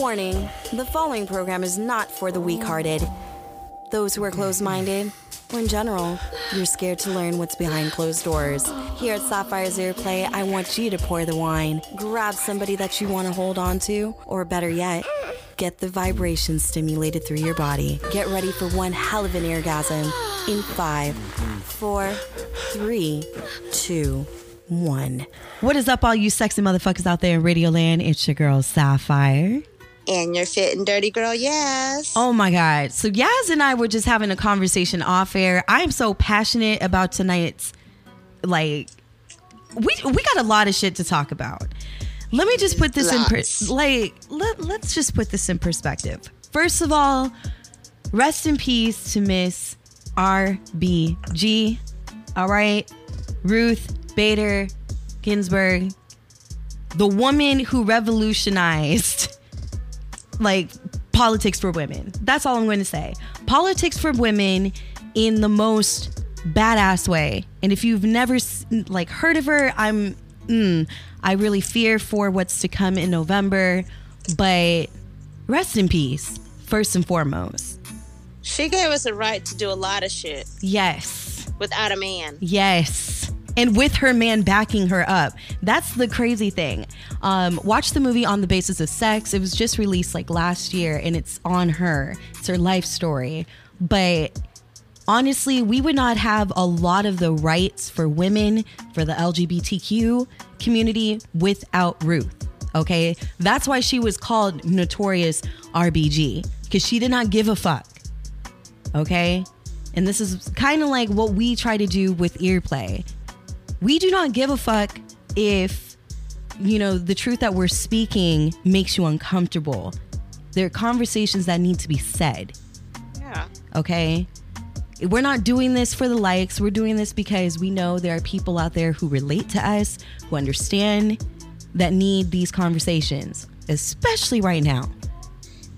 Warning the following program is not for the weak hearted, those who are closed minded, or in general, you're scared to learn what's behind closed doors. Here at Sapphire's Earplay, I want you to pour the wine, grab somebody that you want to hold on to, or better yet, get the vibrations stimulated through your body. Get ready for one hell of an orgasm in five, four, three, two, one. What is up, all you sexy motherfuckers out there in Radio Land? It's your girl Sapphire. And you're fit and dirty girl, yes. Oh my God. So Yaz and I were just having a conversation off air. I am so passionate about tonight's like we we got a lot of shit to talk about. Let me just put this Lots. in per- like let, let's just put this in perspective. First of all, rest in peace to Miss RBG. All right. Ruth Bader Ginsburg, the woman who revolutionized like politics for women. That's all I'm going to say. Politics for women in the most badass way. And if you've never like heard of her, I'm mm, I really fear for what's to come in November, but rest in peace first and foremost. She gave us a right to do a lot of shit Yes. without a man. Yes. And with her man backing her up. That's the crazy thing. Um, watch the movie On the Basis of Sex. It was just released like last year and it's on her. It's her life story. But honestly, we would not have a lot of the rights for women, for the LGBTQ community without Ruth. Okay? That's why she was called Notorious RBG, because she did not give a fuck okay? And this is kind of like what we try to do with earplay. We do not give a fuck if, you know, the truth that we're speaking makes you uncomfortable. There are conversations that need to be said, Yeah. okay? We're not doing this for the likes. We're doing this because we know there are people out there who relate to us, who understand, that need these conversations, especially right now.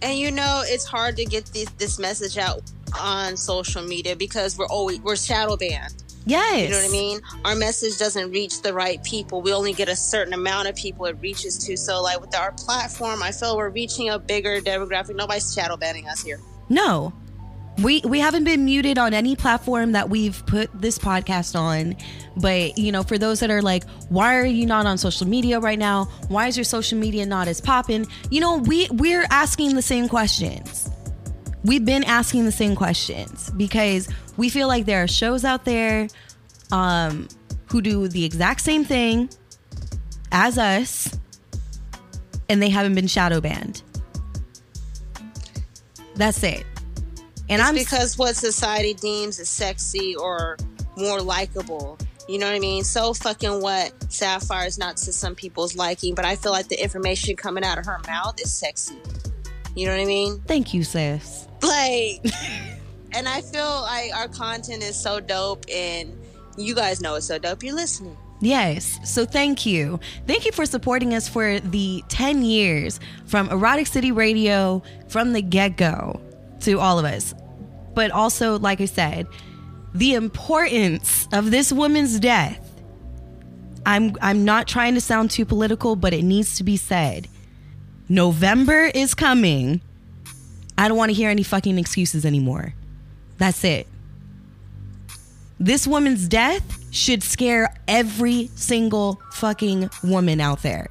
And you know, it's hard to get this this message out on social media because we're always we're shadow banned. Yes. You know what I mean? Our message doesn't reach the right people. We only get a certain amount of people it reaches to. So like with our platform, I feel we're reaching a bigger demographic. Nobody's shadow banning us here. No. We we haven't been muted on any platform that we've put this podcast on. But, you know, for those that are like, why are you not on social media right now? Why is your social media not as popping? You know, we we're asking the same questions. We've been asking the same questions because we feel like there are shows out there um who do the exact same thing as us and they haven't been shadow banned. That's it. And it's I'm because what society deems as sexy or more likable. You know what I mean? So fucking what? Sapphire is not to some people's liking, but I feel like the information coming out of her mouth is sexy. You know what I mean? Thank you, sis. Like, and I feel like our content is so dope, and you guys know it's so dope. You're listening. Yes. So thank you. Thank you for supporting us for the 10 years from Erotic City Radio from the get go to all of us. But also, like I said, the importance of this woman's death. I'm I'm not trying to sound too political, but it needs to be said. November is coming. I don't want to hear any fucking excuses anymore. That's it. This woman's death should scare every single fucking woman out there.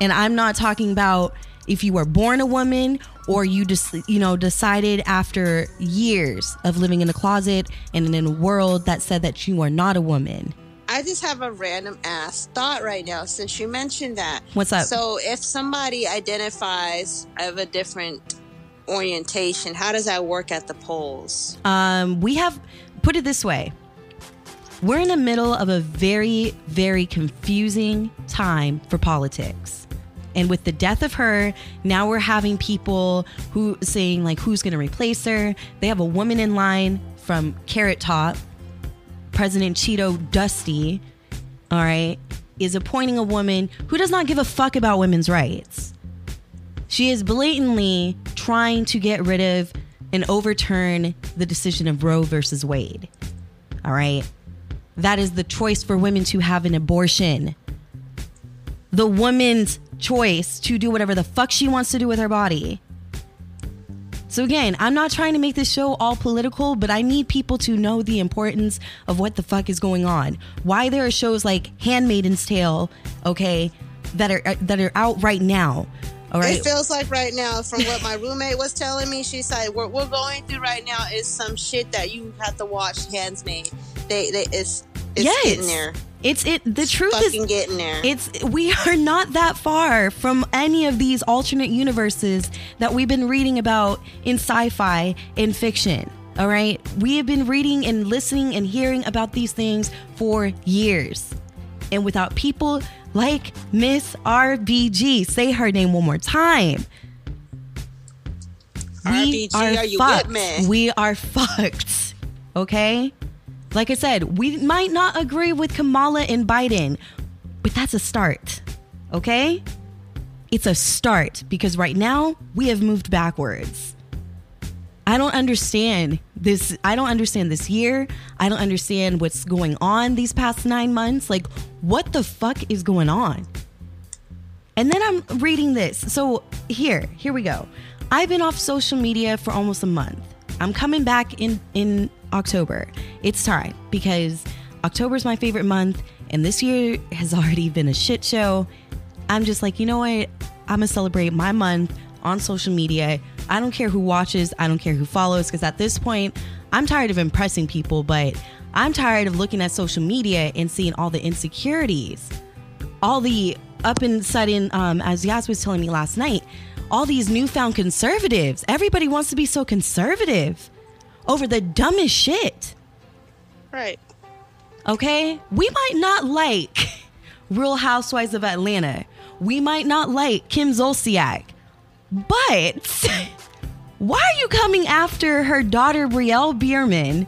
And I'm not talking about if you were born a woman or you just you know decided after years of living in a closet and in a world that said that you are not a woman. I just have a random ass thought right now since you mentioned that. What's up? So, if somebody identifies of a different orientation, how does that work at the polls? Um, we have put it this way. We're in the middle of a very, very confusing time for politics. And with the death of her, now we're having people who saying like who's going to replace her. They have a woman in line from Carrot Top, President Cheeto Dusty, all right, is appointing a woman who does not give a fuck about women's rights. She is blatantly trying to get rid of and overturn the decision of Roe versus Wade. All right. That is the choice for women to have an abortion. The woman's choice to do whatever the fuck she wants to do with her body. So again, I'm not trying to make this show all political, but I need people to know the importance of what the fuck is going on. Why there are shows like Handmaiden's Tale, okay, that are uh, that are out right now. All right. It feels like right now, from what my roommate was telling me, she said what we're going through right now is some shit that you have to watch. Handsmaid, they, they, it's, it's yes. getting there. It's it. The truth Fucking is, getting there. it's we are not that far from any of these alternate universes that we've been reading about in sci-fi in fiction. All right, we have been reading and listening and hearing about these things for years, and without people like Miss RBG, say her name one more time. RBG, are you fucked. We are fucked. Okay? Like I said, we might not agree with Kamala and Biden, but that's a start. Okay? It's a start because right now we have moved backwards. I don't understand this. I don't understand this year. I don't understand what's going on these past nine months. Like, what the fuck is going on? And then I'm reading this. So here, here we go. I've been off social media for almost a month. I'm coming back in in October. It's time because October is my favorite month, and this year has already been a shit show. I'm just like, you know what? I'm gonna celebrate my month on social media. I don't care who watches, I don't care who follows, because at this point, I'm tired of impressing people, but I'm tired of looking at social media and seeing all the insecurities all the up and sudden, um, as Yas was telling me last night, all these newfound conservatives. Everybody wants to be so conservative over the dumbest shit. right. Okay? We might not like Real Housewives of Atlanta. We might not like Kim Zolciak. But why are you coming after her daughter Brielle Biermann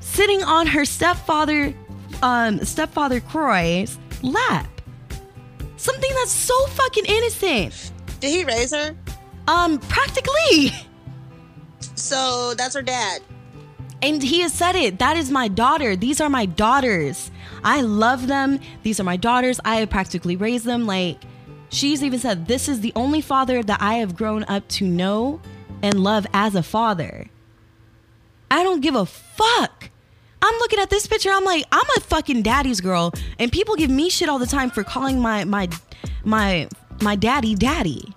sitting on her stepfather um stepfather Kroy's lap? Something that's so fucking innocent. Did he raise her? Um practically. So that's her dad. And he has said it. That is my daughter. These are my daughters. I love them. These are my daughters. I have practically raised them. Like, she's even said, This is the only father that I have grown up to know and love as a father. I don't give a fuck. I'm looking at this picture. I'm like, I'm a fucking daddy's girl, and people give me shit all the time for calling my my my my daddy daddy.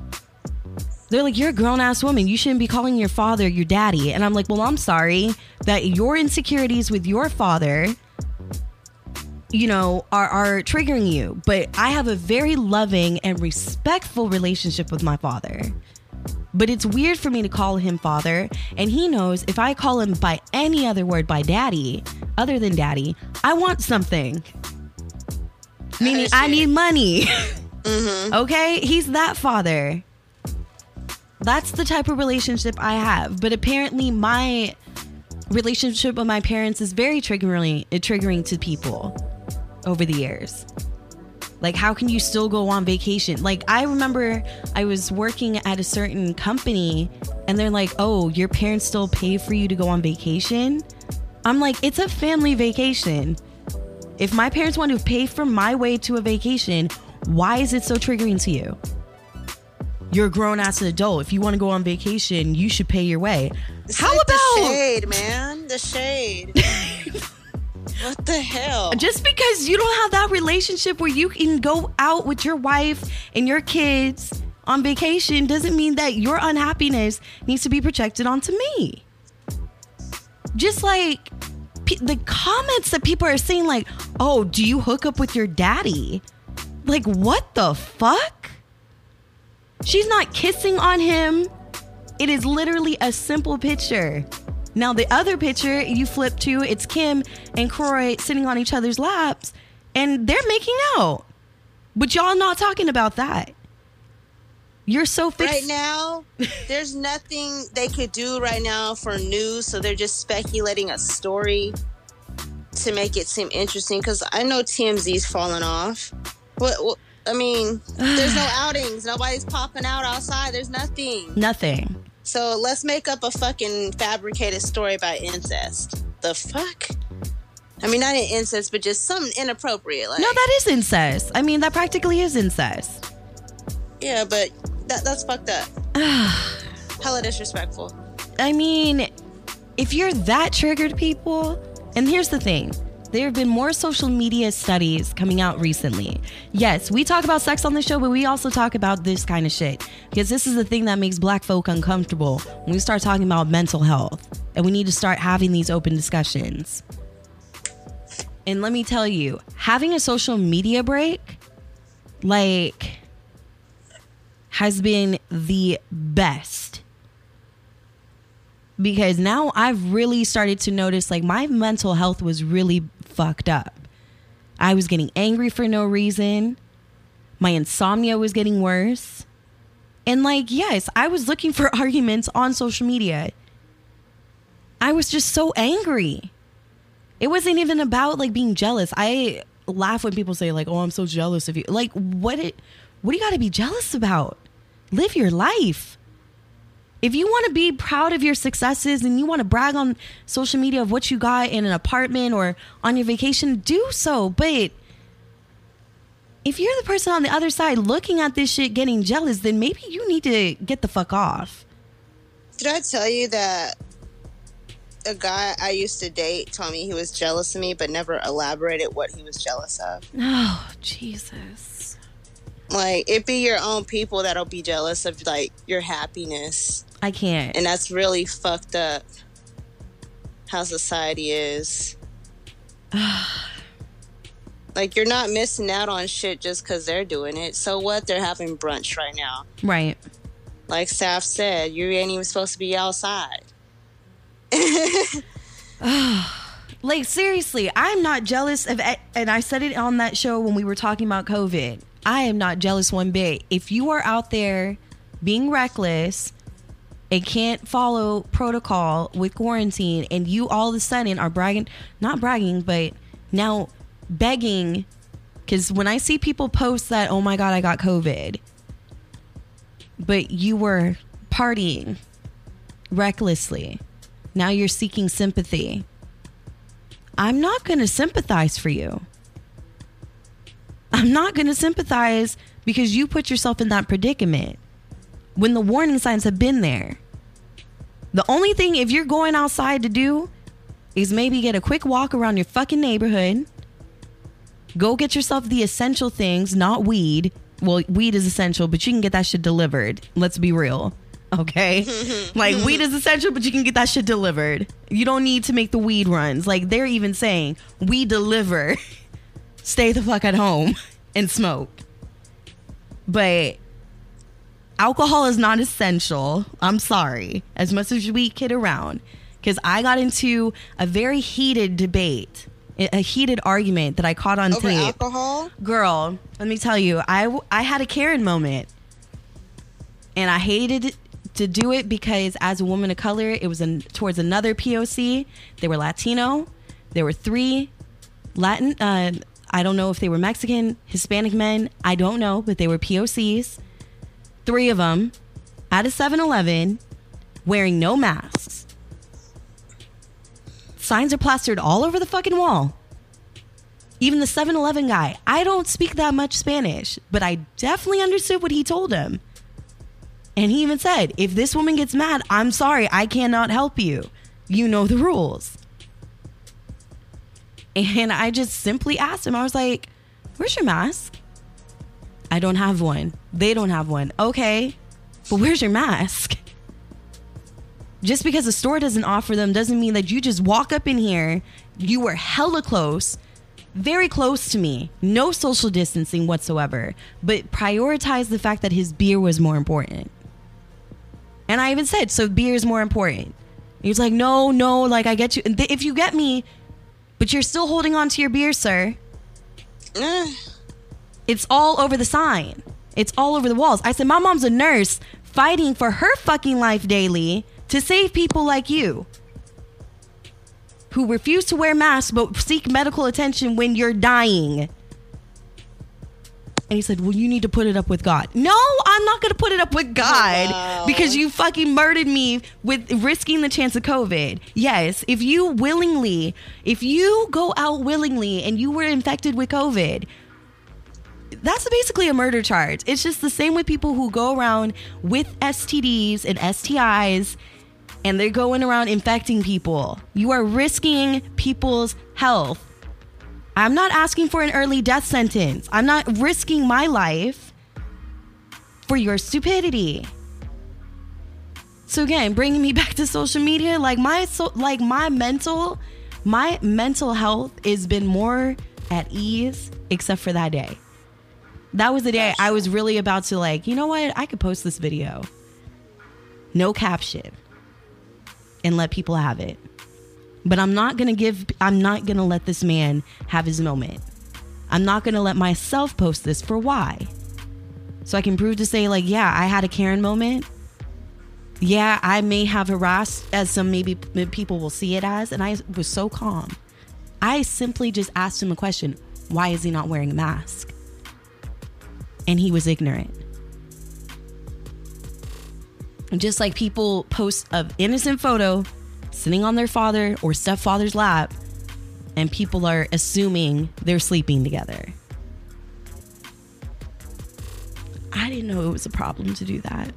They're like, you're a grown ass woman. You shouldn't be calling your father your daddy. And I'm like, well, I'm sorry that your insecurities with your father, you know, are, are triggering you. But I have a very loving and respectful relationship with my father. But it's weird for me to call him father. And he knows if I call him by any other word, by daddy, other than daddy, I want something. Meaning, I understand. need money. Mm-hmm. Okay? He's that father. That's the type of relationship I have. But apparently, my relationship with my parents is very triggering, triggering to people over the years. Like, how can you still go on vacation? Like, I remember I was working at a certain company and they're like, oh, your parents still pay for you to go on vacation? I'm like, it's a family vacation. If my parents want to pay for my way to a vacation, why is it so triggering to you? You're a grown ass adult. If you want to go on vacation, you should pay your way. It's How like the about shade, man? The shade. what the hell? just because you don't have that relationship where you can go out with your wife and your kids on vacation doesn't mean that your unhappiness needs to be projected onto me. Just like the comments that people are saying, like, oh, do you hook up with your daddy? Like, what the fuck? She's not kissing on him. It is literally a simple picture. Now, the other picture you flip to, it's Kim and Kroy sitting on each other's laps and they're making out. But y'all not talking about that. You're so fixed. right now, there's nothing they could do right now for news, so they're just speculating a story to make it seem interesting. Because I know TMZ's falling off. What? what I mean, there's no outings. Nobody's popping out outside. There's nothing. Nothing. So let's make up a fucking fabricated story about incest. The fuck? I mean, not an incest, but just something inappropriate. Like, No, that is incest. I mean, that practically is incest. yeah, but that that's fucked up. Hella disrespectful. I mean, if you're that triggered, people, and here's the thing there have been more social media studies coming out recently. Yes, we talk about sex on the show, but we also talk about this kind of shit because this is the thing that makes black folk uncomfortable when we start talking about mental health and we need to start having these open discussions. And let me tell you, having a social media break, like, has been the best because now I've really started to notice like my mental health was really fucked up. I was getting angry for no reason. My insomnia was getting worse. And like, yes, I was looking for arguments on social media. I was just so angry. It wasn't even about like being jealous. I laugh when people say like, "Oh, I'm so jealous of you." Like, what it what do you got to be jealous about? Live your life if you want to be proud of your successes and you want to brag on social media of what you got in an apartment or on your vacation, do so. But if you're the person on the other side looking at this shit getting jealous, then maybe you need to get the fuck off. Did I tell you that a guy I used to date told me he was jealous of me, but never elaborated what he was jealous of? Oh, Jesus. Like, it be your own people that'll be jealous of like your happiness, I can't. and that's really fucked up. How society is. like, you're not missing out on shit just because they're doing it. So what? They're having brunch right now. Right. Like Saf said, you ain't even supposed to be outside. Like seriously, I'm not jealous of and I said it on that show when we were talking about COVID. I am not jealous one bit. If you are out there being reckless and can't follow protocol with quarantine and you all of a sudden are bragging, not bragging, but now begging cuz when I see people post that, "Oh my god, I got COVID." But you were partying recklessly. Now you're seeking sympathy. I'm not going to sympathize for you. I'm not going to sympathize because you put yourself in that predicament when the warning signs have been there. The only thing, if you're going outside to do, is maybe get a quick walk around your fucking neighborhood. Go get yourself the essential things, not weed. Well, weed is essential, but you can get that shit delivered. Let's be real. Okay. like weed is essential, but you can get that shit delivered. You don't need to make the weed runs. Like they're even saying, we deliver. Stay the fuck at home and smoke. But alcohol is not essential. I'm sorry. As much as we kid around. Because I got into a very heated debate, a heated argument that I caught on Over tape alcohol? girl let me tell you i i had a karen moment and i hated to do it because as a woman of color it was an, towards another poc they were latino there were three latin uh, i don't know if they were mexican hispanic men i don't know but they were pocs three of them at a 7-eleven wearing no masks signs are plastered all over the fucking wall even the 7 Eleven guy, I don't speak that much Spanish, but I definitely understood what he told him. And he even said, if this woman gets mad, I'm sorry, I cannot help you. You know the rules. And I just simply asked him, I was like, where's your mask? I don't have one. They don't have one. Okay, but where's your mask? Just because the store doesn't offer them doesn't mean that you just walk up in here, you were hella close, very close to me, no social distancing whatsoever, but prioritize the fact that his beer was more important. And I even said, so beer is more important. He was like, no, no, like I get you. If you get me, but you're still holding on to your beer, sir, Eh, it's all over the sign. It's all over the walls. I said, my mom's a nurse fighting for her fucking life daily to save people like you who refuse to wear masks but seek medical attention when you're dying. And he said, Well, you need to put it up with God. No, I'm not gonna put it up with God Wow. because you fucking murdered me with risking the chance of COVID. Yes, if you willingly, if you go out willingly and you were infected with COVID, that's basically a murder charge. It's just the same with people who go around with STDs and STIs and they're going around infecting people. You are risking people's health. I'm not asking for an early death sentence. I'm not risking my life for your stupidity. So again, bringing me back to social media, like my so like my mental my mental health has been more at ease except for that day. That was the day I was really about to like, you know what? I could post this video. No caption. And let people have it. But I'm not going to give I'm not going to let this man have his moment. I'm not going to let myself post this for why? So I can prove to say like, yeah, I had a Karen moment. Yeah, I may have harassed as some maybe people will see it as and I was so calm. I simply just asked him a question, why is he not wearing a mask? and he was ignorant. And just like people post an innocent photo sitting on their father or stepfather's lap, and people are assuming they're sleeping together. I didn't know it was a problem to do that.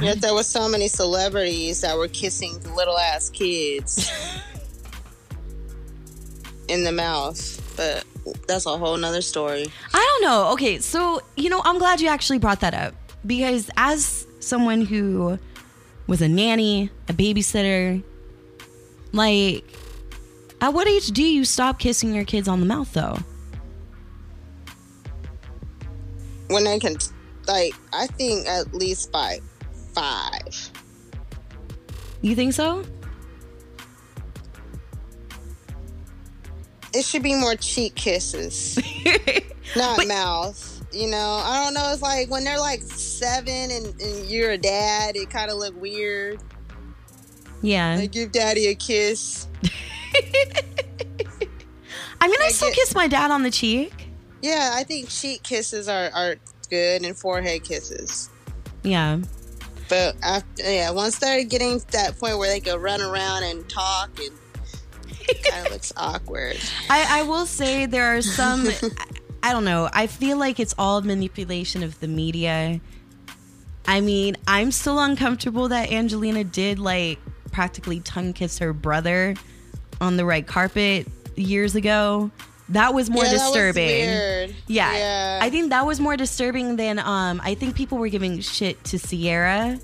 Yet there were so many celebrities that were kissing little ass kids in the mouth. But that's a whole nother story. I don't know. Okay, so you know, I'm glad you actually brought that up because as someone who was a nanny, a babysitter, like at what age do you stop kissing your kids on the mouth though? When they can, like, I think at least by five. You think so? It should be more cheek kisses, not But- mouth. You know, I don't know. It's like when they're like seven and, and you're a dad, it kind of look weird. Yeah. Like, give daddy a kiss. I mean, I like still it- kiss my dad on the cheek. Yeah, I think cheek kisses are, are good and forehead kisses. Yeah. But after, yeah, once they're getting to that point where they can run around and talk, and it kind of looks awkward. I, I will say there are some. I- I don't know. I feel like it's all manipulation of the media. I mean, I'm still uncomfortable that Angelina did like practically tongue kiss her brother on the red carpet years ago. That was more yeah, disturbing. That was weird. Yeah. yeah. I think that was more disturbing than um I think people were giving shit to Ciara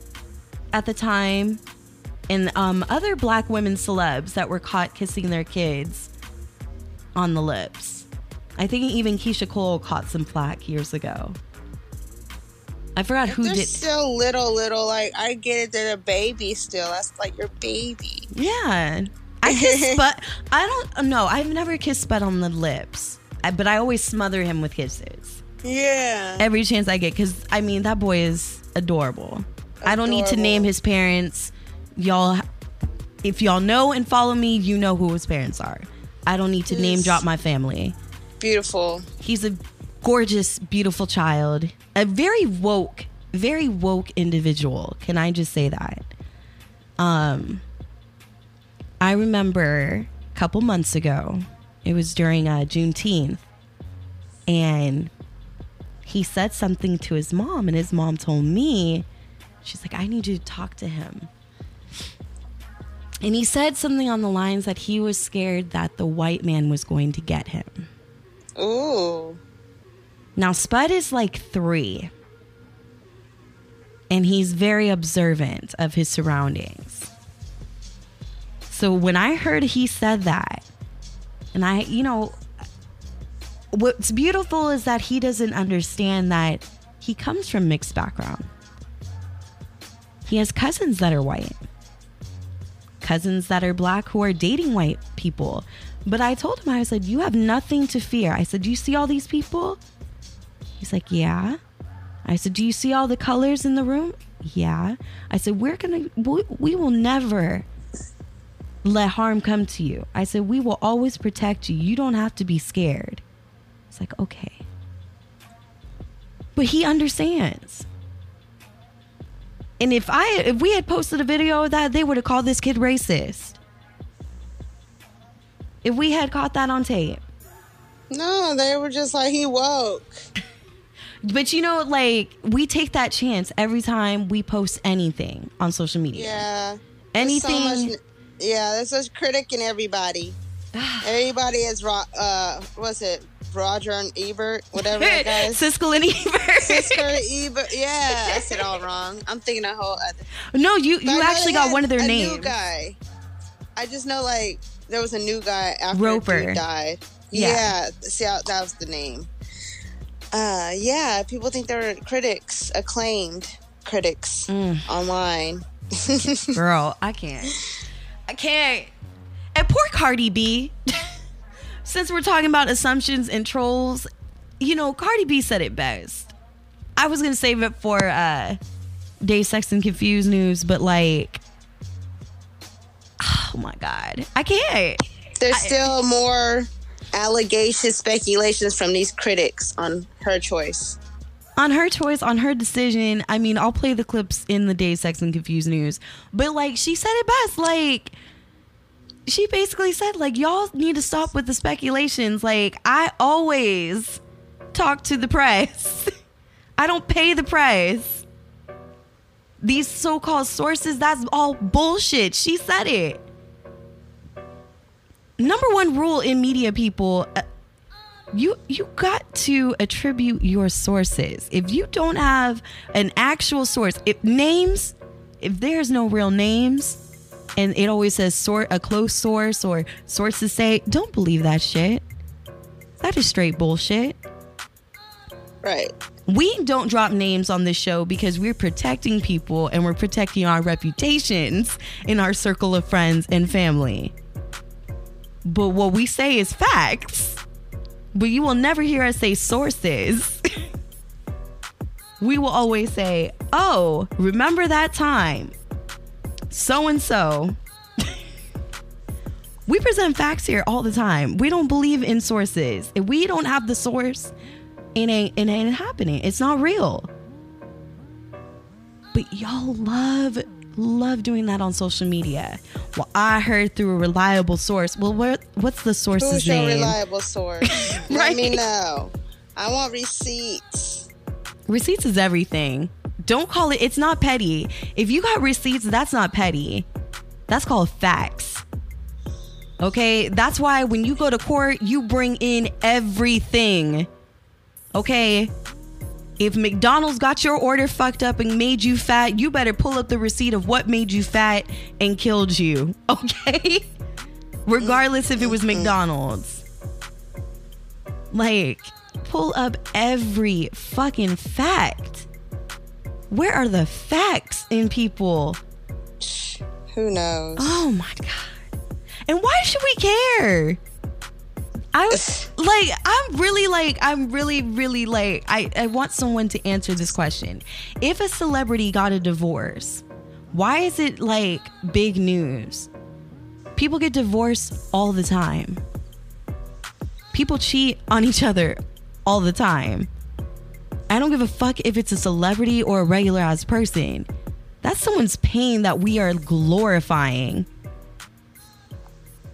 at the time and um other black women celebs that were caught kissing their kids on the lips. I think even Keyshia Cole caught some flack years ago. I forgot who they're did still little, little. Like I get it, they're a baby still. That's like your baby. Yeah. I kiss Spud. I don't know. I've never kissed Spud on the lips, I, but I always smother him with kisses. Yeah. every chance I get because I mean that boy is adorable. I don't need to name his parents. Y'all, if y'all know and follow me, you know who his parents are. I don't need to name drop my family. Beautiful. He's a gorgeous, beautiful child, a very woke, very woke individual. Can I just say that? Um, I remember a couple months ago. It was during uh, Juneteenth, and he said something to his mom, and his mom told me, she's like, "I need you to talk to him." And he said something on the lines that he was scared that the white man was going to get him. Ooh. Now, Spud is like three, and he's very observant of his surroundings. So when I heard he said that, and I, you know, what's beautiful is that he doesn't understand that he comes from mixed background. He has cousins that are white, cousins that are black who are dating white people. But I told him, I said, You have nothing to fear. I said, Do you see all these people? He's like, Yeah. I said, Do you see all the colors in the room? Yeah. I said, We're going to, we, we will never let harm come to you. I said, We will always protect you. You don't have to be scared. It's like, Okay. But he understands. And if I if we had posted a video of that, they would have called this kid racist. If we had caught that on tape. No, they were just like he woke. But you know, like we take that chance every time we post anything on social media. Yeah. Anything. So much, yeah, there's a critic in everybody. everybody is ro- uh what's it? Roger and Ebert, whatever that guy is. Siskel and Ebert. Sister Ebert. Yeah, I said all wrong. I'm thinking a whole other. No, you But you actually got one of their a names. New guy. I just know like there was a new guy after Roeper. died. Yeah. Yeah. See, that was the name. Uh, yeah. People think they're critics, acclaimed critics Mm. online. Girl, I can't. I can't. And poor Cardi B. Since we're talking about assumptions and trolls, you know, Cardi B said it best. I was gonna save it for uh Dazed Sex and Confused news, but like Oh my god. I can't. There's still more allegations, speculations from these critics on her choice. On her choice, on her decision. I mean, I'll play the clips in the Dazed Sex and Confused news, but like she said it best. Like she basically said, like y'all need to stop with the speculations. Like I always talk to the press. I don't pay the press. These so-called sources, that's all bullshit. She said it. Number one rule in media, people. Uh, you you got to attribute your sources. If you don't have an actual source, if names, if there's no real names, and it always says sort a close source or sources say, don't believe that shit. That is straight bullshit. Right. We don't drop names on this show because we're protecting people and we're protecting our reputations in our circle of friends and family. But what we say is facts. But you will never hear us say sources. we will always say, oh, remember that time? So and so. We present facts here all the time. We don't believe in sources. If we don't have the source, it ain't it ain't happening. It's not real. But y'all love love doing that on social media. Well, I heard through a reliable source. Well, what what's the source's Who's your name? reliable source? Right. Let me know. I want receipts. Receipts is everything. Don't call it. It's not petty. If you got receipts, that's not petty. That's called facts. Okay, that's why when you go to court, you bring in everything. Okay. If McDonald's got your order fucked up and made you fat, you better pull up the receipt of what made you fat and killed you. Okay? Regardless if it was McDonald's. Like, pull up every fucking fact. Where are the facts in people? Who knows? Oh my god. And why should we care? I was like, I'm really like, I'm really, really like, I, I want someone to answer this question. If a celebrity got a divorce, why is it like big news? People get divorced all the time. People cheat on each other all the time. I don't give a fuck if it's a celebrity or a regular ass person. That's someone's pain that we are glorifying.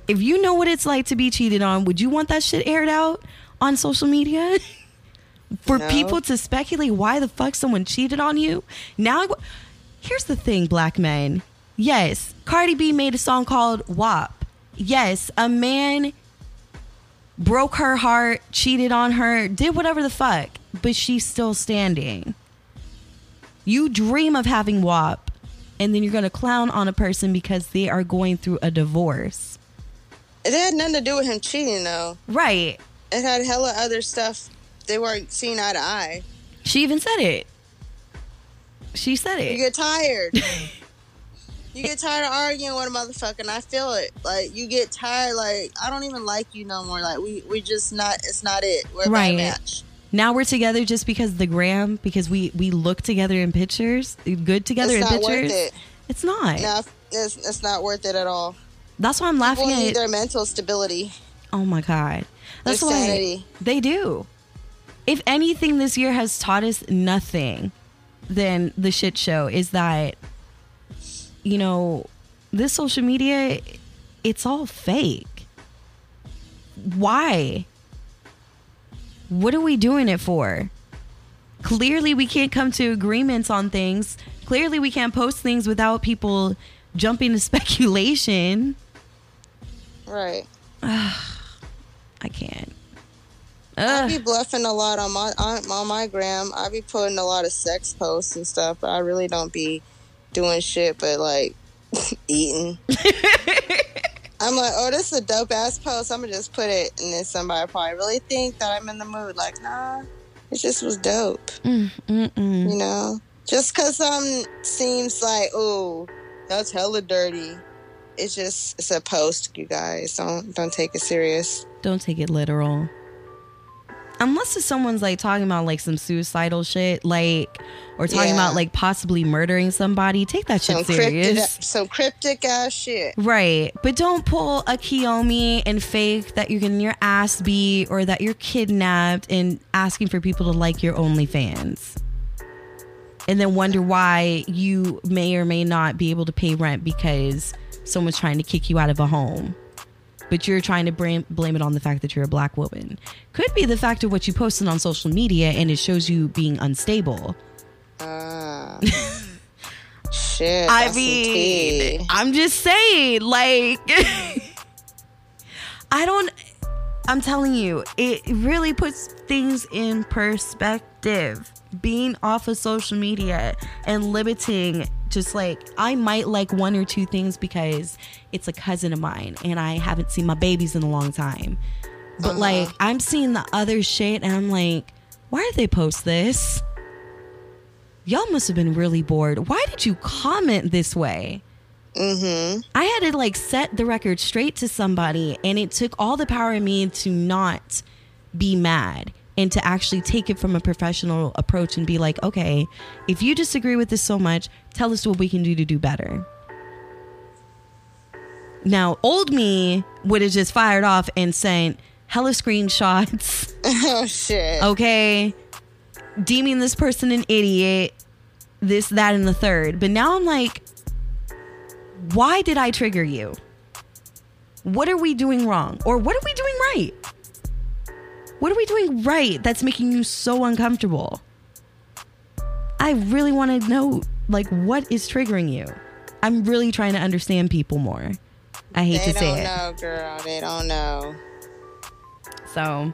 If you know what it's like to be cheated on, would you want that shit aired out on social media? For No. people to speculate why the fuck someone cheated on you? Now, here's the thing, black men. Yes, Cardi B made a song called WAP. Yes, a man broke her heart, cheated on her, did whatever the fuck, but she's still standing. You dream of having WAP, and then you're gonna clown on a person because they are going through a divorce. It had nothing to do with him cheating, though. Right. It had hella other stuff. They weren't seeing eye to eye. She even said it. She said it. You get tired. you get tired of arguing with a motherfucker, and I feel it. Like you get tired. Like I don't even like you no more. Like we we just not. It's not it. We're a Right. match. Now we're together just because the gram, because we we look together in pictures, good together It's in not worth pictures. it. It's not. No, it's, it's not worth it at all. That's why I'm laughing People need at. their mental stability. Oh my god. That's Their why sanity. they do. if anything this year has taught us nothing, then the shit show is that you know, this social media it's all fake. Why? What are we doing it for? Clearly we can't come to agreements on things. Clearly we can't post things without people jumping to speculation. Right. I can't. I Ugh. be bluffing a lot on my on, on my gram. I be putting a lot of sex posts and stuff, but I really don't be doing shit but like eating. I'm like, oh, this is a dope ass post. I'm gonna just put it, and then somebody probably really think that I'm in the mood. Like, nah, it just was dope. Mm-mm. You know, just cause um seems like, oh, that's hella dirty. It's just it's a post, you guys. Don't don't take it serious. Don't take it literal. Unless if someone's like talking about like some suicidal shit, like or talking Yeah. about like possibly murdering somebody, take that Some shit cryptic, serious. some cryptic ass shit. Right. But don't pull a Kiyomi and fake that you're getting your ass beat or that you're kidnapped and asking for people to like your OnlyFans. And then wonder why you may or may not be able to pay rent because someone's trying to kick you out of a home. But you're trying to blame, blame it on the fact that you're a black woman. Could be the fact of what you posted on social media and it shows you being unstable. Ah. shit. I that's mean. I'm just saying, like, I don't, I'm telling you, it really puts things in perspective. Being off of social media and limiting, just like, I might like one or two things because it's a cousin of mine and I haven't seen my babies in a long time. But like, I'm seeing the other shit and I'm like, why did they post this? Y'all must have been really bored. Why did you comment this way? Mm-hmm. I had to like set the record straight to somebody, and it took all the power in me to not be mad and to actually take it from a professional approach and be like, okay, if you disagree with this so much, tell us what we can do to do better. Now, old me would have just fired off and sent hella screenshots. Oh shit. okay, deeming this person an idiot, this, that, and the third. But now I'm like, why did I trigger you? What are we doing wrong? Or what are we doing right? What are we doing right that's making you so uncomfortable? I really want to know, like, what is triggering you? I'm really trying to understand people more. I hate They to say it. They don't know, girl. They don't know. So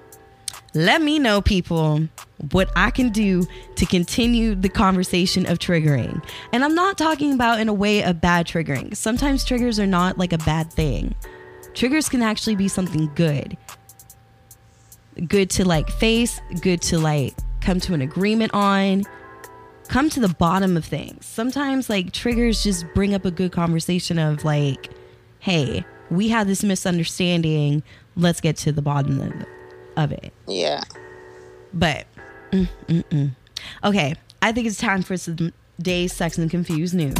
let me know, people, what I can do to continue the conversation of triggering. And I'm not talking about in a way of bad triggering. Sometimes triggers are not like a bad thing, triggers can actually be something good. Good to like face, good to like come to an agreement on, come to the bottom of things. Sometimes like triggers just bring up a good conversation of like, hey, we had this misunderstanding. Let's get to the bottom of, of it. Yeah. But, mm, mm, mm. okay, I think it's time for some Days, Sex, and Confused news.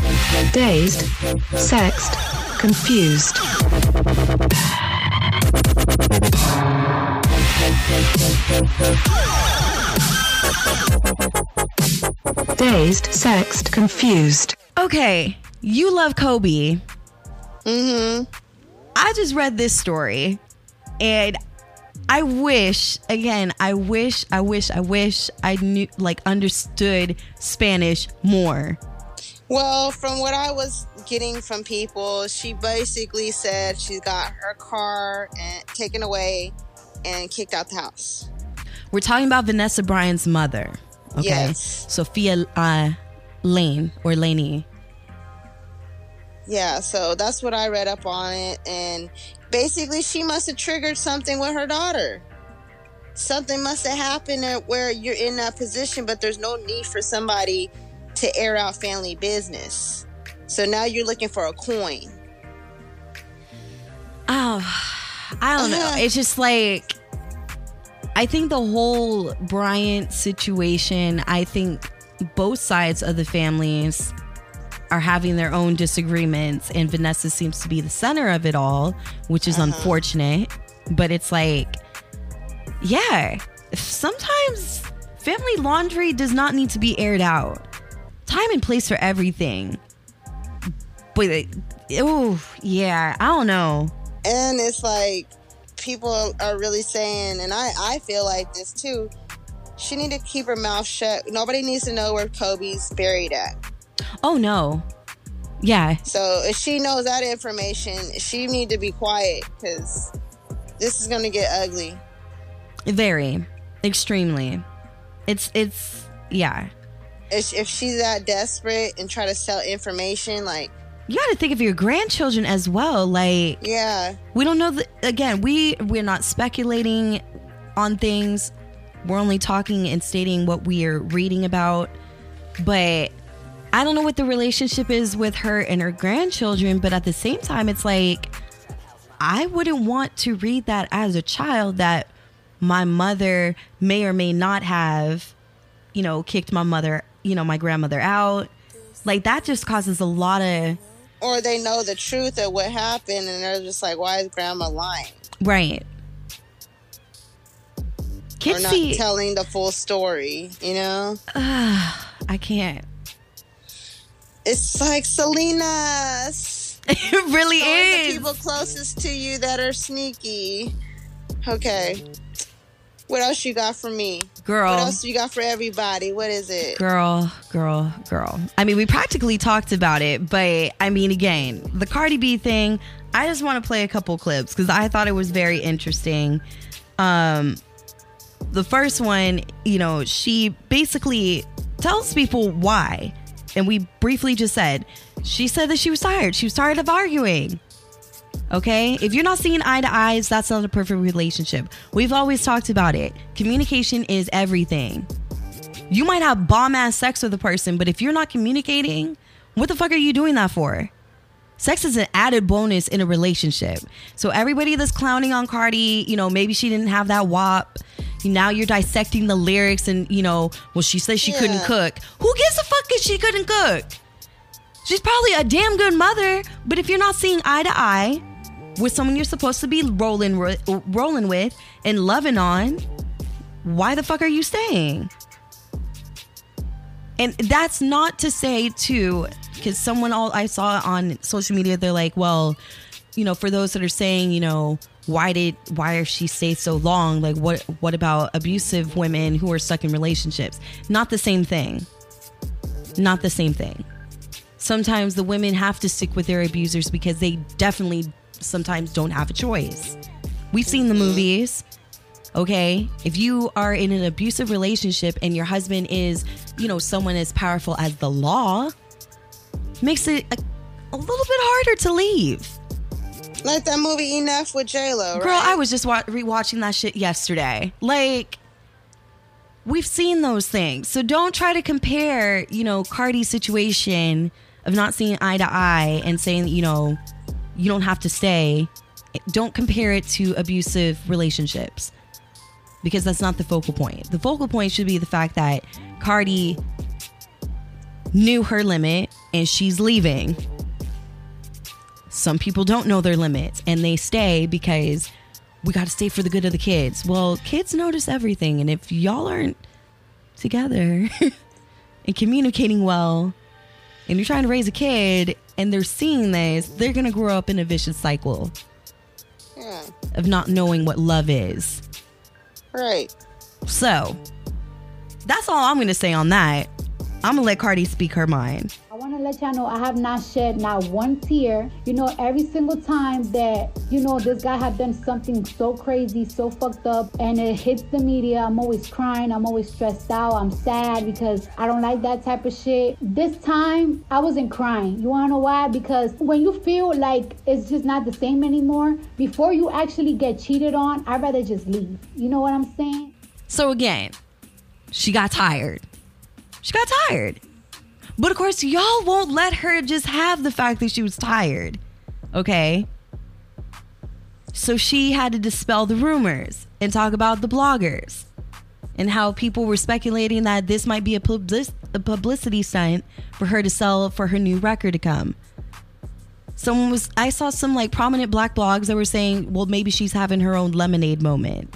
Dazed, sexed, confused. Dazed, sexed, confused. Okay, you love Kobe. Mm-hmm. I just read this story and I wish, again, I wish, I wish, I wish I knew, like, understood Spanish more. Well, from what I was getting from people, she basically said she got her car and taken away and kicked out the house. We're talking about Vanessa Bryant's mother, okay? Yes. Sophia uh, Lane or Laney. Yeah, so that's what I read up on it. And basically, she must have triggered something with her daughter. Something must have happened where you're in that position, but there's no need for somebody to air out family business. So now you're looking for a coin. Oh, I don't know. It's just like I think the whole Bryant situation, I think both sides of the families are having their own disagreements and Vanessa seems to be the center of it all, which is uh-huh. unfortunate, but it's like yeah, sometimes family laundry does not need to be aired out. Time and place for everything. But oh yeah, I don't know. And it's like people are really saying, and I, I feel like this too. She need to keep her mouth shut. Nobody needs to know where Kobe's buried at. Oh no. Yeah. So if she knows that information, she need to be quiet because this is gonna get ugly. Very. Extremely. It's it's yeah. If, if she's that desperate and try to sell information, like You got to think of your grandchildren as well. Like yeah, we don't know the, again, we we're not speculating on things. We're only talking and stating what we are reading about. But I don't know what the relationship is with her and her grandchildren, but at the same time it's like I wouldn't want to read that as a child that my mother may or may not have, you know, kicked my mother, you know, my grandmother out. Like that just causes a lot of or they know the truth of what happened and they're just like, why is grandma lying? right. Or Kids not see, telling the full story, you know? I can't. It's like Selena's. It really Only the is. people closest to you that are sneaky. Okay. What else you got for me? Girl. What else you got for everybody? What is it? Girl, girl, girl. I mean, we practically talked about it, but I mean, again, the Cardi B thing, I just want to play a couple clips because I thought it was very interesting. Um, the first one, you know, she basically tells people why. And we briefly just said, she said that she was tired. She was tired of arguing. Okay? If you're not seeing eye to eyes, that's not a perfect relationship. We've always talked about it. Communication is everything. You might have bomb ass sex with a person, but if you're not communicating, what the fuck are you doing that for? Sex is an added bonus in a relationship. So everybody that's clowning on Cardi, you know, maybe she didn't have that WAP. Now you're dissecting the lyrics and, you know, well, she says she couldn't cook. Who gives a fuck if she couldn't cook? She's probably a damn good mother, but if you're not seeing eye to eye with someone you're supposed to be rolling ro- rolling with and loving on, why the fuck are you staying? And that's not to say too, because someone all I saw on social media, they're like, well, you know, for those that are saying, you know, why did why are she stay so long? Like, what what about abusive women who are stuck in relationships? Not the same thing. Not the same thing. Sometimes the women have to stick with their abusers because they definitely sometimes don't have a choice. We've seen the movies okay if you are in an abusive relationship and your husband is you know someone as powerful as the law makes it a, a little bit harder to leave Like that movie Enough with J Lo, right? girl i was just wa- rewatching that shit yesterday like we've seen those things so don't try to compare you know cardi's situation of not seeing eye to eye and saying you know you don't have to stay don't compare it to abusive relationships because that's not the focal point. The focal point should be the fact that Cardi knew her limit and she's leaving. Some people don't know their limits and they stay because we got to stay for the good of the kids. Well, kids notice everything. And if y'all aren't together and communicating well, and you're trying to raise a kid and they're seeing this, they're going to grow up in a vicious cycle Yeah, of not knowing what love is. right. So that's all I'm gonna say on that. I'm gonna let Cardi speak her mind. I want to let y'all know I have not shed not one tear. You know, every single time that, you know, this guy had done something so crazy, so fucked up, and it hits the media, I'm always crying. I'm always stressed out. I'm sad because I don't like that type of shit. This time, I wasn't crying. You want to know why? Because when you feel like it's just not the same anymore, before you actually get cheated on, I'd rather just leave. You know what I'm saying? So again, she got tired. She got tired. But of course, y'all won't let her just have the fact that she was tired. Okay? So she had to dispel the rumors and talk about the bloggers and how people were speculating that this might be a, public- a publicity stunt for her to sell for her new record to come. Someone was, I saw some like prominent black blogs that were saying, well, maybe she's having her own lemonade moment.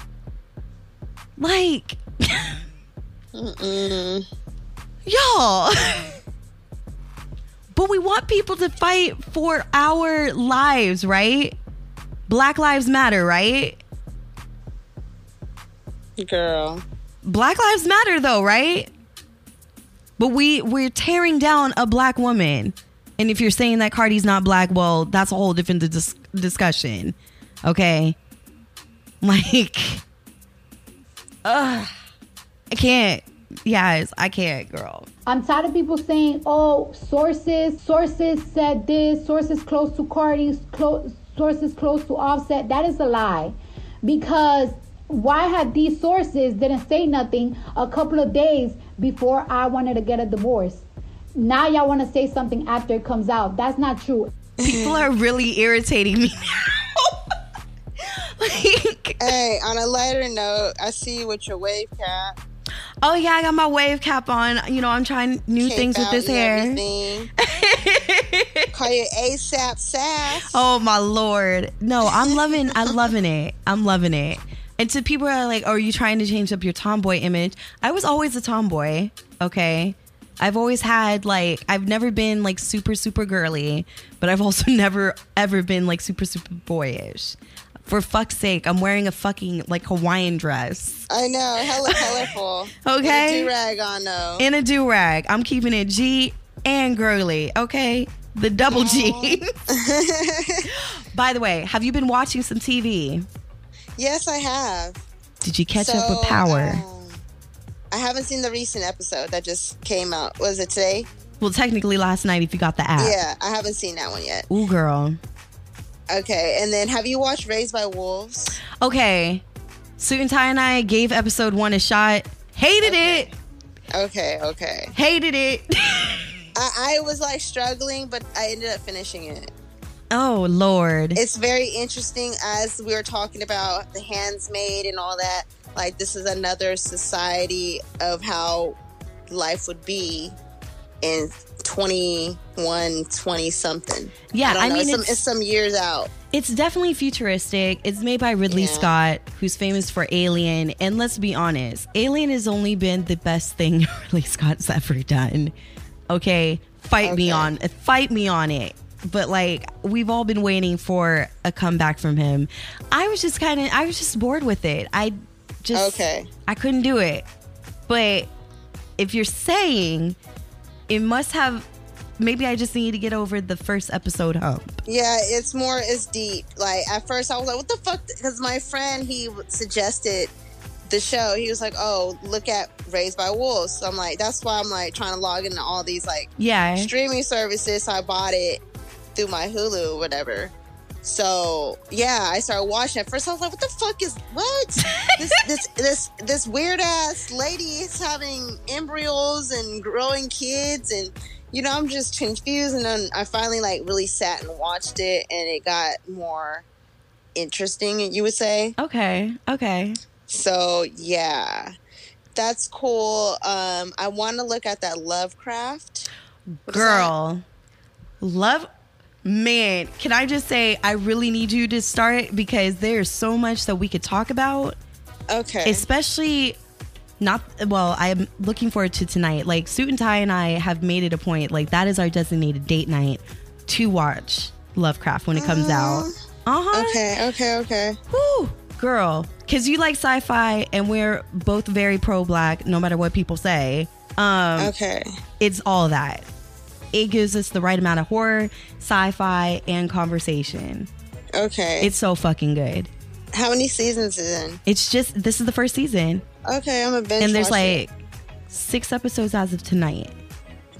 Like. y'all. but we want people to fight for our lives, right? Black Lives Matter, right? Girl. Black Lives Matter though, right? But we we're tearing down a black woman. And if you're saying that Cardi's not black, well, that's a whole different dis- discussion. Okay? Like Ugh. I can't. Yes, I can't, girl. I'm tired of people saying, "Oh, sources, sources said this, sources close to Cardi, close, sources close to Offset." That is a lie, because why had these sources didn't say nothing a couple of days before I wanted to get a divorce? Now y'all want to say something after it comes out. That's not true. People are really irritating me now. like, Hey, on a lighter note, I see you with your wave cap. Oh yeah, I got my wave cap on. You know, I'm trying new things with this hair. Call you ASAP Sass. Oh my lord. No, I'm loving I'm loving it. I'm loving it. And to people who are like, oh, are you trying to change up your tomboy image? I was always a tomboy, okay? I've always had like I've never been like super super girly, but I've also never ever been like super super boyish. For fuck's sake, I'm wearing a fucking like Hawaiian dress I know, hella colorful. Okay. do rag on though. in a do rag. I'm keeping it G and girly, okay? The double G. By the way, have you been watching some TV? yes, I have. Did you catch up with Power? um, I haven't seen the recent episode that just came out. Was it today? well, technically last night if you got the app. Yeah, I haven't seen that one yet. Ooh, girl. Okay, and then have you watched Raised by Wolves? Okay. Suit and Tie and I gave episode one a shot. Hated it. Okay, okay. Hated it. I, I was like struggling, but I ended up finishing it. oh, Lord. It's very interesting as we were talking about the handsmaid and all that. Like, this is another society of how life would be in 21, 20 something. Yeah, I know. mean, it's, some, it's- it's some years out. It's definitely futuristic. It's made by Ridley Yeah. Scott, who's famous for Alien. And let's be honest, Alien has only been the best thing Ridley Scott's ever done. Okay, fight me on, fight me on it. But like, we've all been waiting for a comeback from him. I was just kind of, I was just bored with it. I just, Okay. I couldn't do it. But if you're saying it must have, maybe I just need to get over the first episode hump. Yeah, it's more, it's deep. Like, at first I was like, what the fuck? Because my friend, he suggested the show. He was like, oh, look at Raised by Wolves. So I'm like, that's why I'm like trying to log into all these like Yeah. streaming services. So I bought it through my Hulu or whatever. So yeah, I started watching. At first, I was like, "What the fuck is what? this this this this weird ass lady is having embryos and growing kids, and you know, I'm just confused." And then I finally like really sat and watched it, and it got more interesting. You would say Okay. Okay. so. Yeah, that's cool. Um, I want to look at that Lovecraft. What Girl. Love man, can I just say I really need you to start because there's so much that we could talk about. Okay. especially not well, I'm looking forward to tonight. Like Suit and Tie and I have made it a point like that is our designated date night to watch Lovecraft when it comes out. Uh-huh. okay. Okay. Okay. Whew, girl, because you like sci-fi and we're both very pro-black, no matter what people say. Um, Okay. it's all that. It gives us the right amount of horror, sci-fi, and conversation. Okay. It's so fucking good. How many seasons is in? It's just this is the first season, Okay, I'm a binge and there's it. like six episodes as of tonight.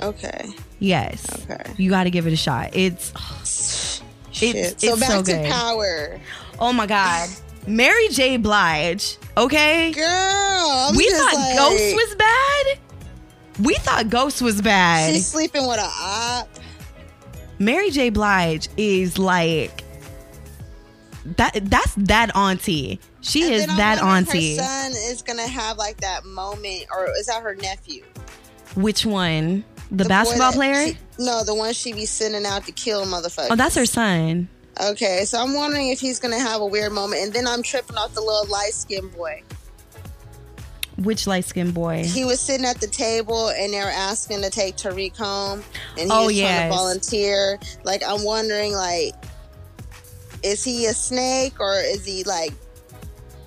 okay. Yes, Okay. you got to give it a shot. It's Shit. It's- so it's back so to good. power, oh my god, Mary J. Blige. Okay, girl. I'm we thought like, Ghost was bad. We thought Ghost was bad. She's sleeping with a op. Mary J. Blige is like that. That's that auntie. She And is that auntie. Her son is gonna have like that moment, or is that her nephew? Which one? The, boy basketball player? she- no, the one she be sending out to kill motherfuckers. oh, that's her son. Okay, so I'm wondering if he's gonna have a weird moment, and then I'm tripping off the little light skinned boy. Which light skinned boy? He was sitting at the table and they were asking to take Tariq home, and he Oh, was trying to volunteer. Like I'm wondering, like, is he a snake or is he like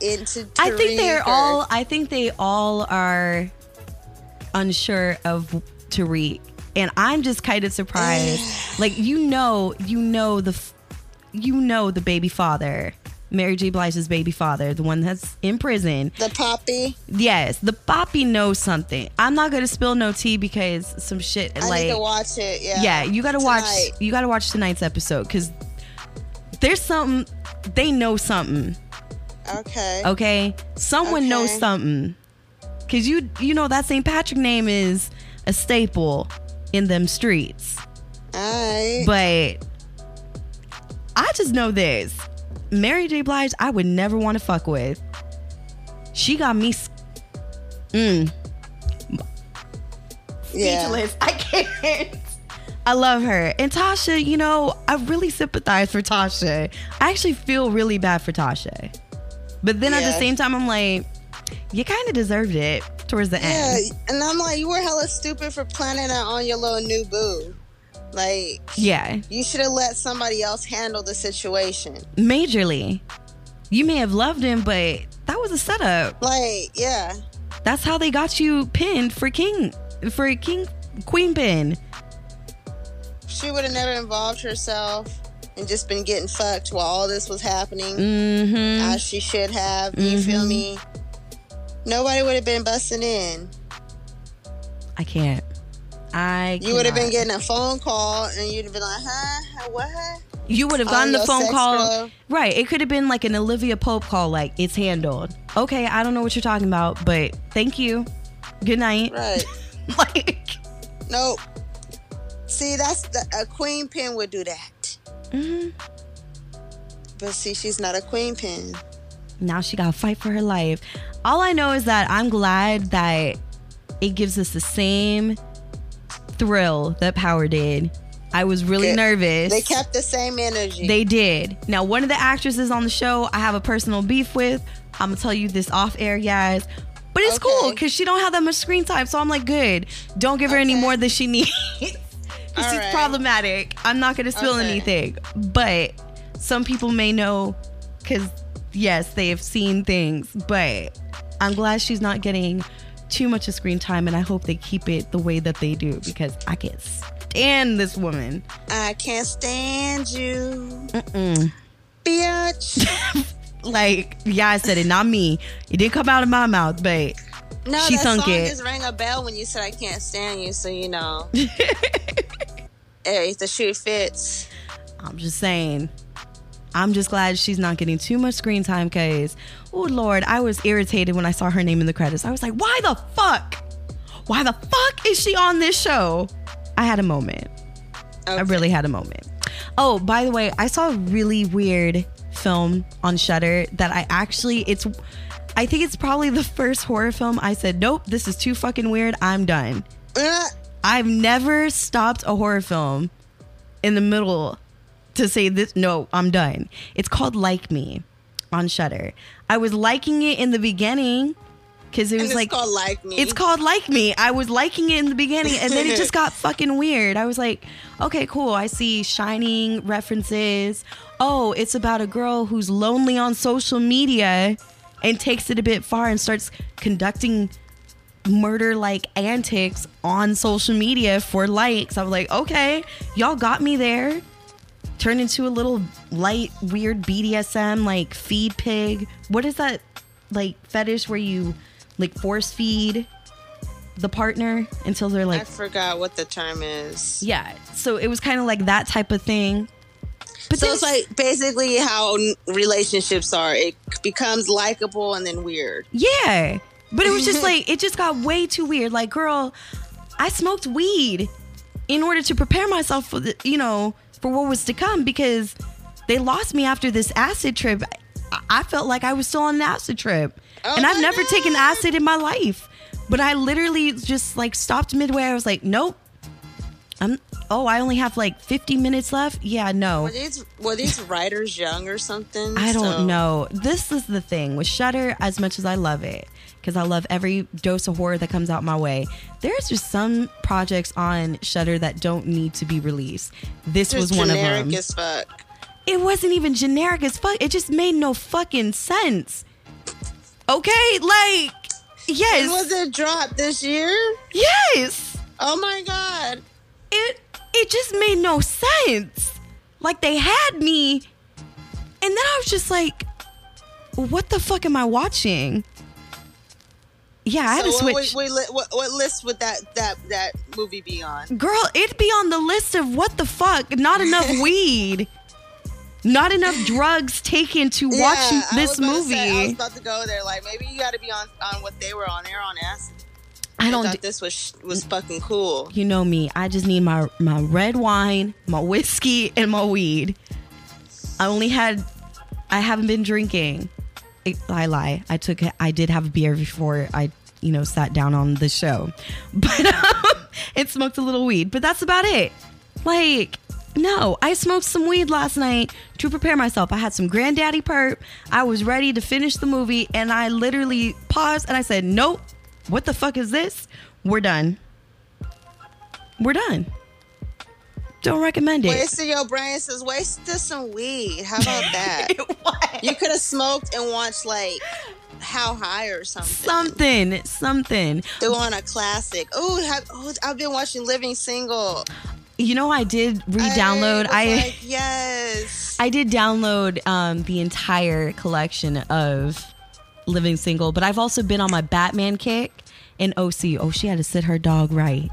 into? Tariq I think they're or- all. I think they all are unsure of Tariq, and I'm just kind of surprised. like you know, you know the, you know the baby father, Mary J. Blige's baby father, the one that's in prison. the poppy. Yes, the Poppy knows something. I'm not gonna spill no tea because some shit I like need to watch it. Yeah. yeah, you gotta watch. You gotta watch tonight's episode because there's something. They know something. Okay. Okay, someone knows something. Cause you you know that St. Patrick name is a staple in them streets. All right. But I just know this: Mary J. Blige, I would never want to fuck with. She got me. Mm. yeah. speechless. I can't. I love her. And Tasha, you know, I really sympathize for Tasha. I actually feel really bad for Tasha. But then at the same time, I'm like, you kind of deserved it towards the Yeah, end. and I'm like, you were hella stupid for planning that on your little new boo. Like, Yeah, you should have let somebody else handle the situation. majorly. You may have loved him, but that was a setup. Like, yeah, That's how they got you pinned for King, for King Queen pin. she would have never involved herself and just been getting fucked while all this was happening, Mm-hmm. as she should have. You feel Mhm. me? Nobody would have been busting in. I can't. I. You would have been getting a phone call and you'd have been like, huh? What? You would have Oh, gotten the phone call. girl. Right. It could have been like an Olivia Pope call, like, it's handled. Okay, I don't know what you're talking about, but thank you. Good night. Right. like, Nope. See, that's the, a queen pin would do that. mhm. But see, she's not a queen pin. now she got to fight for her life. All I know is that I'm glad that it gives us the same thrill that Power did. I was really Good. nervous. They kept the same energy. They did. Now, one of the actresses on the show, I have a personal beef with. I'm gonna tell you this off air, guys. But it's cool because she don't have that much screen time, so I'm like, good. Don't give her any more than she needs. Because she's right. problematic. I'm not gonna spill Okay. anything, but some people may know because yes, they have seen things. But I'm glad she's not getting too much of screen time, and I hope they keep it the way that they do because I can't stand this woman. I can't stand you, Mm. bitch. like yeah i said it not me it didn't come out of my mouth but No, She that sunk song it. just rang a bell when you said I can't stand you. So you know, hey, the shoe fits. i'm just saying i'm just glad she's not getting too much screen time because oh lord i was irritated when i saw her name in the credits. I was like why the fuck? Why the fuck is she on this show? I had a moment. I really had a moment. Oh by the way i saw a really weird film on Shudder that i actually it's i think it's probably the first horror film i said nope this is too fucking weird. I'm done. Uh, I've never stopped a horror film in the middle to say this. No, I'm done. It's called Like Me on Shudder. I was liking it in the beginning because it was it's like called like me. it's called Like Me. I was liking it in the beginning and then it just got fucking weird. I was like, okay, cool. I see Shining references. Oh, it's about a girl who's lonely on social media and takes it a bit far and starts conducting murder like antics on social media for likes. I was like, okay, y'all got me there. Turned into a little light, weird BDSM like feed pig. What is that like fetish where you like force feed the partner until they're like I forgot what the term is. yeah. So it was kind of like that type of thing. But So then it's like basically how relationships are. It becomes likable and then weird. Yeah. But it was just like, it just got way too weird. Like, girl, I smoked weed in order to prepare myself for the, you know, for what was to come because they lost me after this acid trip. I, felt like I was still on an acid trip. Oh and I've never God. taken acid in my life. But I literally just like stopped midway. I was like, nope. I'm oh, I only have like 50 minutes left. Yeah, no. Were these were these writers young or something? I don't So- know. This is the thing with Shudder. As much as I love it, because I love every dose of horror that comes out my way, there's just some projects on Shudder that don't need to be released. This Just was one of them. as fuck. It wasn't even generic as fuck. It just made no fucking sense. Okay, like yes, And was it dropped this year? yes. Oh my god. It it just made no sense. Like they had me, and then I was just like, "What the fuck am I watching?" Yeah, I had to so what, switch. wait, wait, what, what list would that that that movie be on? Girl, it'd be on the list of what the fuck? Not enough weed. Not enough drugs taken to watch Yeah, I this about to say- I was about to go there. Like maybe you got to be on on what they were on. They're on acid. I I don't. thought d- this was was fucking cool. you know me. I just need my my red wine, my whiskey, and my weed. I only had. I haven't been drinking. I, lie. I took. I did have a beer before I, you know, sat down on the show, but um, and smoked a little weed. But that's about it. Like. No, I smoked some weed last night to prepare myself. I had some granddaddy perp. I was ready to finish the movie, and I literally paused and I said, Nope. What the fuck is this? We're done. We're done. Don't recommend it. Wasted your brain says wasted some weed. How about that? you could have smoked and watched like How High or something. something, something. Doing a classic. Ooh, have, oh, I've been watching Living Single. You know, I did re-download. I, I like, yes. I did download um, the entire collection of Living Single, but I've also been on my Batman kick in OC. Oh, she had to sit her dog right.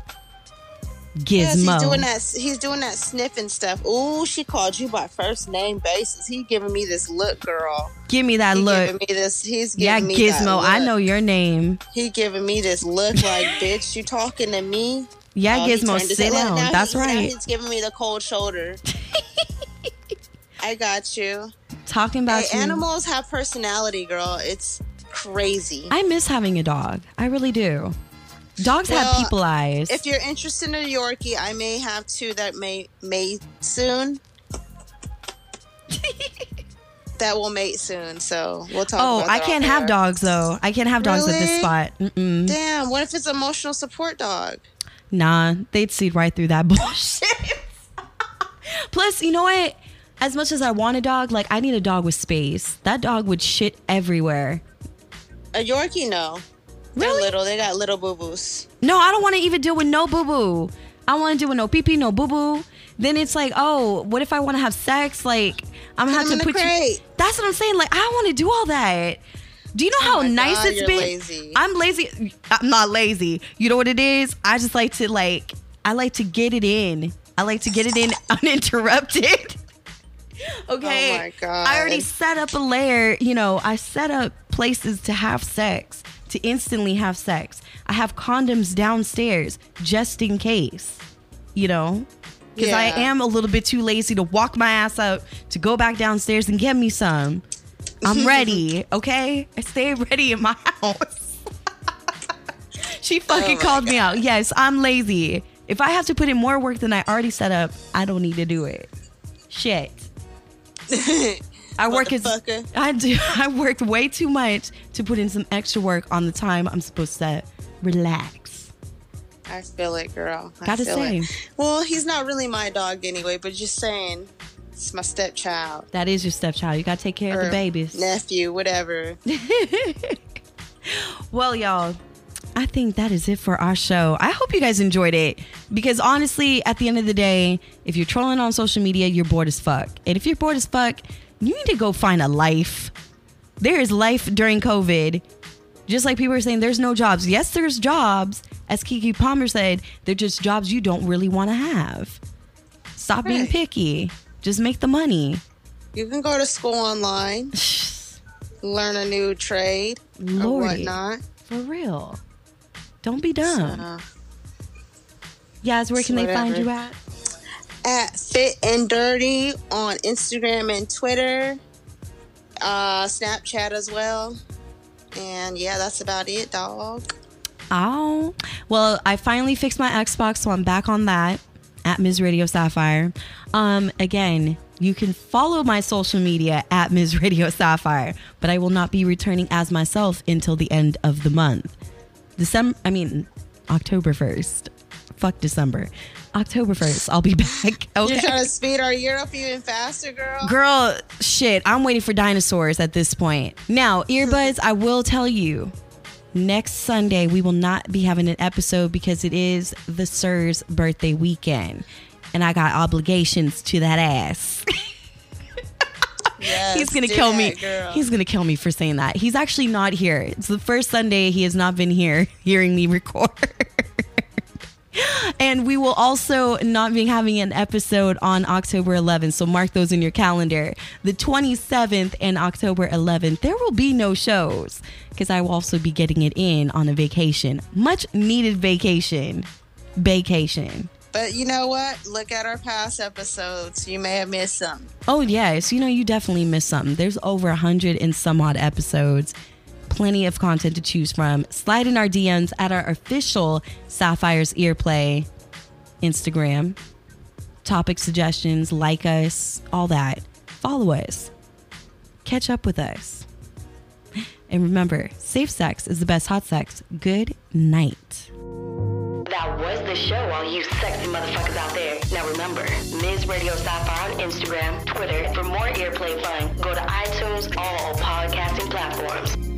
Gizmo. Yes, he's doing that. He's doing that sniffing stuff. Ooh, she called you by first name basis. He giving me this look, girl. Give me that He look. giving me this. He's Yeah, giving me that Gizmo. I know your name. He giving me this look like, bitch, you talking to me? Yeah, Oh, Gizmo. Sit down. now That's he- right. he's giving me the cold shoulder. I got you. Talking about Hey, you. animals have personality, girl. It's crazy. I miss having a dog. I really do. Dogs have people eyes. if you're interested in a Yorkie, I may have two that may mate soon. that will mate soon, so we'll talk. oh, I can't have dogs though. I can't have dogs at this Really? spot. Mm-mm. Damn, what if it's emotional support dog? Nah, they'd see right through that bullshit. Plus, you know what? As much as I want a dog, like I need a dog with space. That dog would shit everywhere. A Yorkie, no. They're little. They got little boo boos. No, I don't want to even deal with no boo boo. I want to deal with no pee pee, no boo boo. Then it's like, oh, what if I want to have sex? Like, I'm gonna have to put you. That's what I'm saying. Like, I don't want to do all that. Do you know oh how Oh my nice God, it's been? lazy. I'm lazy. I'm not lazy. You know what it is? I just like to like. I like to get it in. I like to get it in uninterrupted. okay. Oh my God. I already set up a layer. You know, I set up places to have sex, to instantly have sex. I have condoms downstairs just in case. You know. Because I am a little bit too lazy to walk my ass up to go back downstairs and get me some. I'm ready, okay? I stay ready in my house. she fucking Oh called me out. Yes, I'm lazy. If I have to put in more work than I already set up, I don't need to do it. Shit. I work as. I do. I worked way too much to put in some extra work on the time I'm supposed to relax. I feel it, girl. I Gotta feel say. it. Well, he's not really my dog anyway, but just saying, it's my stepchild. That is your stepchild. You gotta take care of the babies. nephew, whatever. Well, y'all, I think that is it for our show. I hope you guys enjoyed it because honestly, at the end of the day, if you're trolling on social media, you're bored as fuck. And if you're bored as fuck, you need to go find a life. There is life during COVID. Just like people are saying, there's no jobs. Yes, there's jobs. As Keke Palmer said, they're just jobs you don't really want to have. Stop being picky. Just make the money. You can go to school online, learn a new trade or Lordy. whatnot. For real. Don't be dumb. Uh, Yaz, where can they find you at? at Fit and Dirty on Instagram and Twitter, uh, Snapchat as well. And yeah, that's about it, dog. Oh, well, I finally fixed my Xbox, so I'm back on that. at Ms. Radio Sapphire. Um, again, you can follow my social media at Ms. Radio Sapphire, but I will not be returning as myself until the end of the month. December, I mean, October 1st. Fuck December. October 1st, I'll be back. Okay. You're trying to speed our year up even faster, girl. Girl, shit, I'm waiting for dinosaurs at this point. Now, earbuds, I will tell you, next Sunday we will not be having an episode because it is the Sir's birthday weekend. And I got obligations to that ass. Yes, He's gonna kill me. girl. He's gonna kill me for saying that. He's actually not here. It's the first Sunday he has not been here hearing me record. and we will also not be having an episode on October 11th. So mark those in your calendar. The 27th and October 11th, there will be no shows because I will also be getting it in on a vacation. Much needed vacation. Vacation. But you know what? Look at our past episodes. You may have missed some. Oh yes, you know you definitely missed something. There's over a hundred and some odd episodes. Plenty of content to choose from. Slide in our DMs at our official Sapphire's Earplay Instagram. Topic suggestions, like us, all that. Follow us. Catch up with us. And remember, safe sex is the best hot sex. Good night. That was the show, all you sexy motherfuckers out there. Now remember, Ms. Radio Sapphire on Instagram, Twitter. For more earplay fun, go to iTunes, all podcasting platforms.